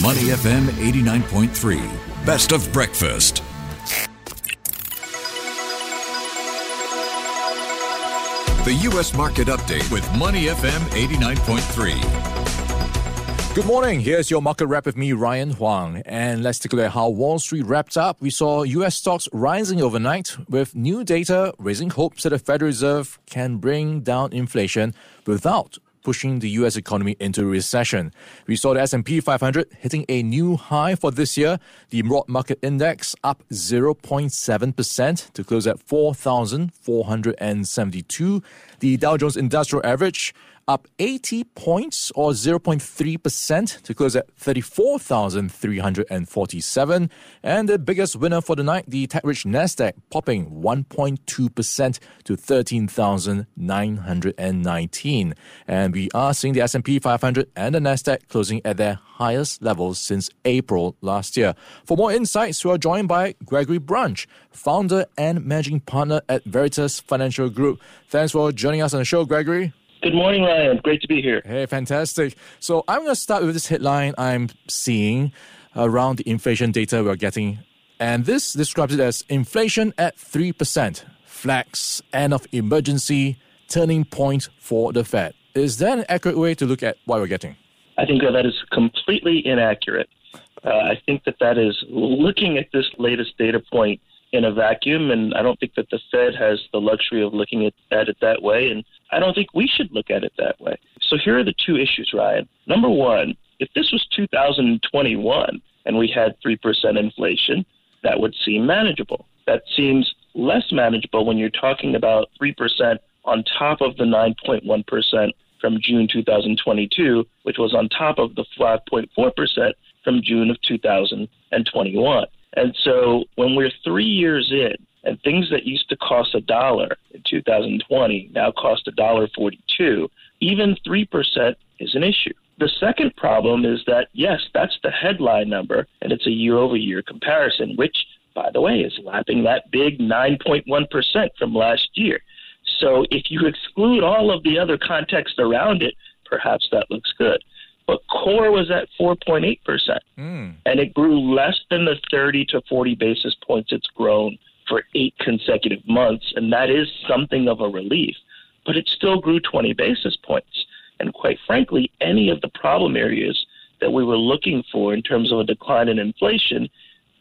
Money FM 89.3. Best of breakfast. The U.S. Market Update with Money FM 89.3. Good morning. Here's your market wrap with me, Ryan Huang. And let's take a look at how Wall Street wrapped up. We saw U.S. stocks rising overnight with new data raising hopes that the Federal Reserve can bring down inflation without pushing the U.S. economy into recession. We saw the S&P 500 hitting a new high for this year. The broad market index up 0.7% to close at 4,472. The Dow Jones Industrial Average up 80 points or 0.3% to close at 34,347. And the biggest winner for the night, the tech-rich Nasdaq popping 1.2% to 13,919. And we are seeing the S&P 500 and the Nasdaq closing at their highest levels since April last year. For more insights, we are joined by Gregory Branch, founder and managing partner at Veritas Financial Group. Thanks for joining us on the show, Gregory. Good morning, Ryan. Great to be here. Hey, fantastic. So I'm going to start with this headline I'm seeing around the inflation data we're getting. And this describes it as inflation at 3%, flags, end of emergency, turning point for the Fed. Is that an accurate way to look at what we're getting? I think that is completely inaccurate. Uh, I think that that is looking at this latest data point in a vacuum, and I don't think that the Fed has the luxury of looking at, at it that way, and I don't think we should look at it that way. So here are the two issues, Ryan. Number one, if this was 2021 and we had 3% inflation, that would seem manageable. That seems less manageable when you're talking about 3% on top of the 9.1% from June 2022, which was on top of the 5.4% from June of 2021. And so when we're three years in and things that used to cost a dollar in 2020 now cost a dollar 42, even 3% is an issue. The second problem is that, yes, that's the headline number, and it's a year over year comparison, which, by the way, is lapping that big 9.1% from last year. So if you exclude all of the other context around it, perhaps that looks good but core was at 4.8%. Mm. And it grew less than the 30 to 40 basis points it's grown for eight consecutive months. And that is something of a relief. But it still grew 20 basis points. And quite frankly, any of the problem areas that we were looking for in terms of a decline in inflation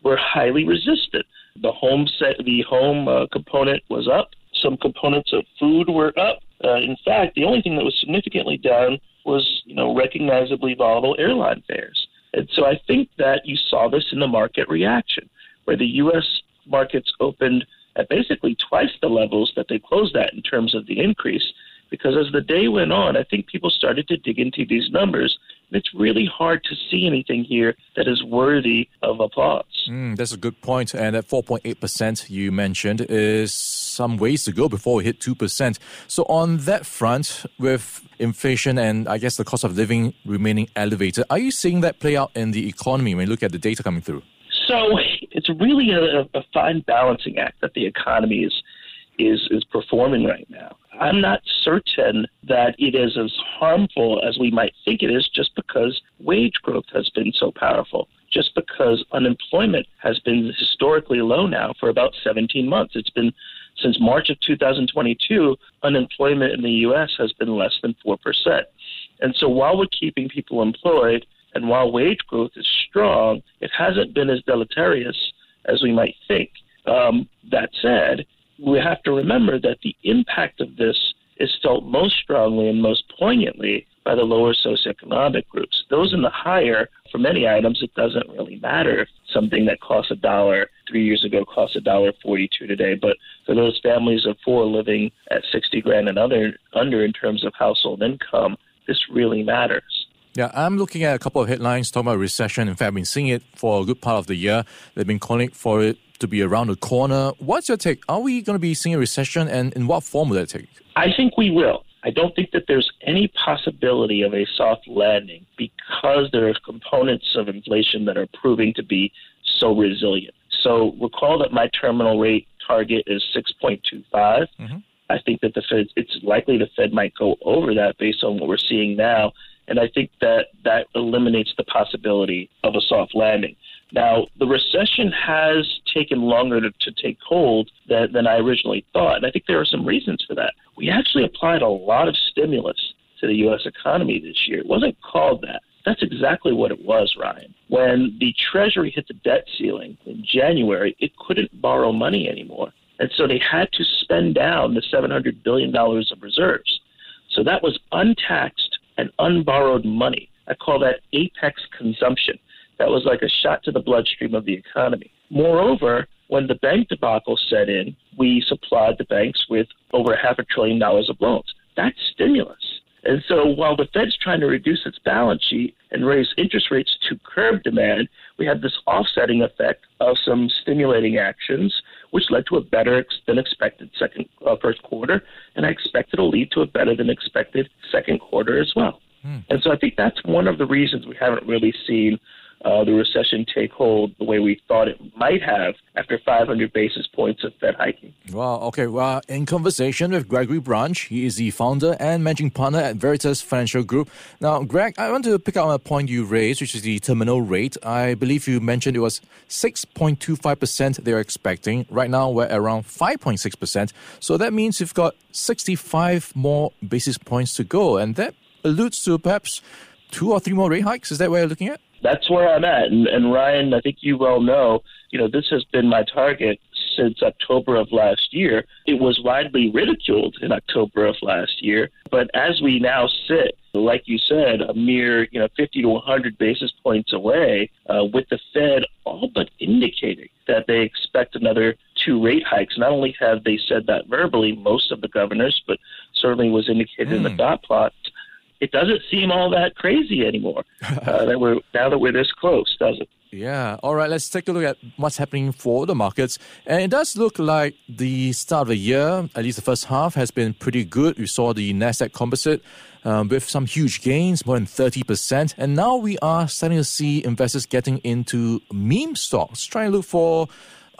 were highly resistant. The home set, the home uh, component was up. Some components of food were up. Uh, in fact, the only thing that was significantly down was, you know, recognizably volatile airline fares. And so I think that you saw this in the market reaction, where the U.S. markets opened at basically twice the levels that they closed at in terms of the increase. Because as the day went on, I think people started to dig into these numbers it's really hard to see anything here that is worthy of applause. Mm, that's a good point. And at 4.8% you mentioned is some ways to go before we hit 2%. So on that front, with inflation and I guess the cost of living remaining elevated, are you seeing that play out in the economy when you look at the data coming through? So it's really a, a fine balancing act that the economy is is is performing right now. I'm not certain that it is as harmful as we might think it is just because wage growth has been so powerful. Just because unemployment has been historically low now for about 17 months. It's been since March of 2022, unemployment in the U.S. has been less than 4%. And so while we're keeping people employed and while wage growth is strong, it hasn't been as deleterious as we might think. Um, that said, we have to remember that the impact of this is felt most strongly and most poignantly by the lower socioeconomic groups. Those in the higher, for many items, it doesn't really matter if something that costs a dollar three years ago costs a dollar forty-two today. But for those families of four living at sixty grand and other under in terms of household income, this really matters. Yeah, I'm looking at a couple of headlines talking about recession. In fact, I've been seeing it for a good part of the year. They've been calling for it to be around the corner. What's your take? Are we going to be seeing a recession, and in what form will that take? I think we will. I don't think that there's any possibility of a soft landing because there are components of inflation that are proving to be so resilient. So recall that my terminal rate target is 6.25. Mm-hmm. I think that the Fed, it's likely the Fed might go over that based on what we're seeing now And I think that that eliminates the possibility of a soft landing. Now, the recession has taken longer to, to take hold than, than I originally thought. And I think there are some reasons for that. We actually applied a lot of stimulus to the U.S. economy this year. It wasn't called that. That's exactly what it was, Ryan. When the Treasury hit the debt ceiling in January, it couldn't borrow money anymore. And so they had to spend down the $700 billion of reserves. So that was untaxed and unborrowed money. I call that apex consumption. That was like a shot to the bloodstream of the economy. Moreover, when the bank debacle set in, we supplied the banks with over half a trillion dollars of loans. That's stimulus. And so while the Fed's trying to reduce its balance sheet and raise interest rates to curb demand, we had this offsetting effect of some stimulating actions, which led to a better than expected second uh, first quarter, and I expect it'll lead to a better than expected second quarter as well. Hmm. And so I think that's one of the reasons we haven't really seen uh, the recession take hold the way we thought it might have after 500 basis points of Fed hiking. Well, okay. Well, in conversation with Gregory Branch, he is the founder and managing partner at Veritas Financial Group. Now, Greg, I want to pick up on a point you raised, which is the terminal rate. I believe you mentioned it was 6.25% they're expecting. Right now, we're around 5.6%. So that means you've got 65 more basis points to go. And that alludes to perhaps two or three more rate hikes. Is that where you're looking at? that's where I'm at. And, and Ryan, I think you well know, you know, this has been my target since October of last year. It was widely ridiculed in October of last year, but as we now sit, like you said, a mere you know 50 to 100 basis points away, uh, with the Fed all but indicating that they expect another two rate hikes. Not only have they said that verbally, most of the governors, but certainly was indicated mm. in the hmm. dot plot it doesn't seem all that crazy anymore uh, that we're now that we're this close, does it? Yeah. All right. Let's take a look at what's happening for the markets. And it does look like the start of the year, at least the first half, has been pretty good. We saw the Nasdaq Composite um, with some huge gains, more than thirty percent. And now we are starting to see investors getting into meme stocks, trying to look for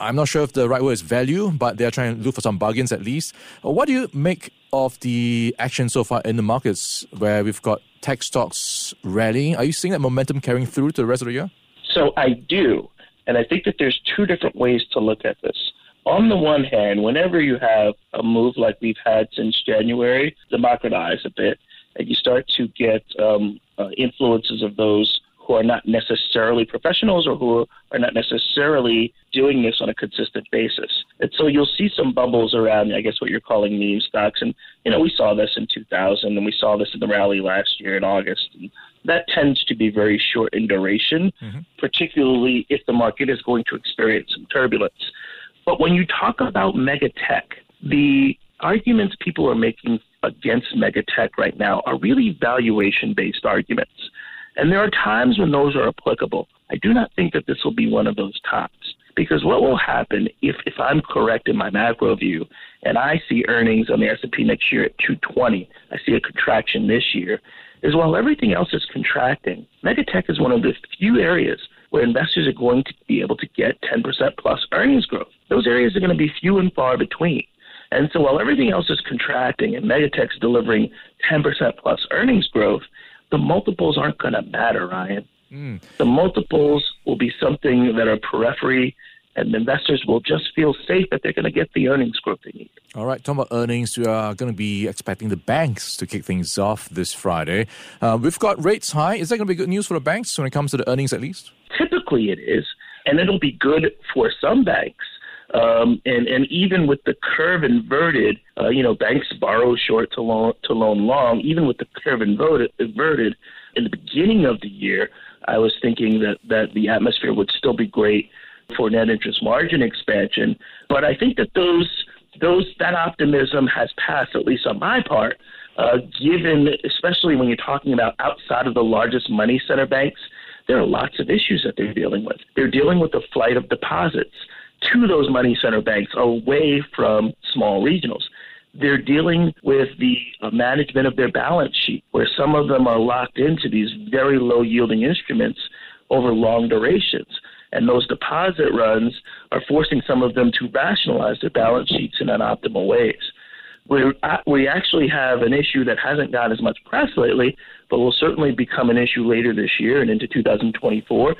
I'm not sure if the right word is value, but they're trying to look for some bargains at least. What do you make of the action so far in the markets where we've got tech stocks rallying? Are you seeing that momentum carrying through to the rest of the year? So I do. And I think that there's two different ways to look at this. On the one hand, whenever you have a move like we've had since January, democratize a bit, and you start to get um, uh, influences of those who are not necessarily professionals or who are not necessarily doing this on a consistent basis. And so you'll see some bubbles around, I guess, what you're calling meme stocks. And, you know, we saw this in 2000 and we saw this in the rally last year in August. And that tends to be very short in duration, mm-hmm. particularly if the market is going to experience some turbulence. But when you talk about mega tech, the arguments people are making against mega tech right now are really valuation based arguments. And there are times when those are applicable. I do not think that this will be one of those times. Because what will happen if, if I'm correct in my macro view and I see earnings on the S&P next year at 220, I see a contraction this year, is while everything else is contracting, Megatech is one of the few areas where investors are going to be able to get 10% plus earnings growth. Those areas are going to be few and far between. And so while everything else is contracting and Megatech's delivering 10% plus earnings growth, the multiples aren't going to matter, Ryan. Mm. The multiples will be something that are periphery, and investors will just feel safe that they're going to get the earnings growth they need. All right, talking about earnings, we are going to be expecting the banks to kick things off this Friday. Uh, we've got rates high. Is that going to be good news for the banks when it comes to the earnings, at least? Typically, it is, and it'll be good for some banks. Um, and and even with the curve inverted, uh, you know, banks borrow short to loan to loan long. Even with the curve inverted, inverted in the beginning of the year, I was thinking that that the atmosphere would still be great for net interest margin expansion. But I think that those those that optimism has passed, at least on my part, uh, given especially when you're talking about outside of the largest money center banks. There are lots of issues that they're dealing with. They're dealing with the flight of deposits to those money center banks away from small regionals. They're dealing with the uh, management of their balance sheet, where some of them are locked into these very low yielding instruments over long durations. And those deposit runs are forcing some of them to rationalize their balance sheets in unoptimal ways. we uh, we actually have an issue that hasn't gotten as much press lately, but will certainly become an issue later this year and into 2024.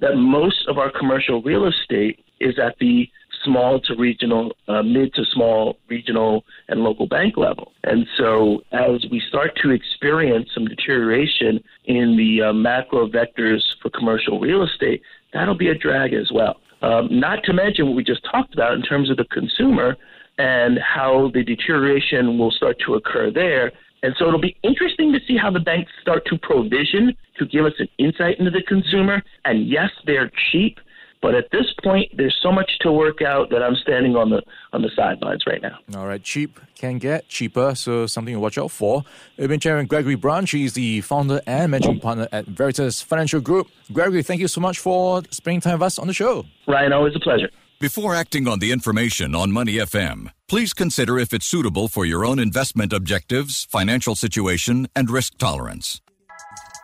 That most of our commercial real estate is at the small to regional, uh, mid to small regional and local bank level. And so as we start to experience some deterioration in the uh, macro vectors for commercial real estate, that'll be a drag as well. Um, not to mention what we just talked about in terms of the consumer and how the deterioration will start to occur there. And so it'll be interesting to see how the banks start to provision to give us an insight into the consumer. And yes, they're cheap, but at this point, there's so much to work out that I'm standing on the on the sidelines right now. All right, cheap can get cheaper, so something to watch out for. We've been sharing Gregory Branch. He's the founder and managing partner at Veritas Financial Group. Gregory, thank you so much for spending time with us on the show. Ryan, always a pleasure. Before acting on the information on Money FM, please consider if it's suitable for your own investment objectives, financial situation, and risk tolerance.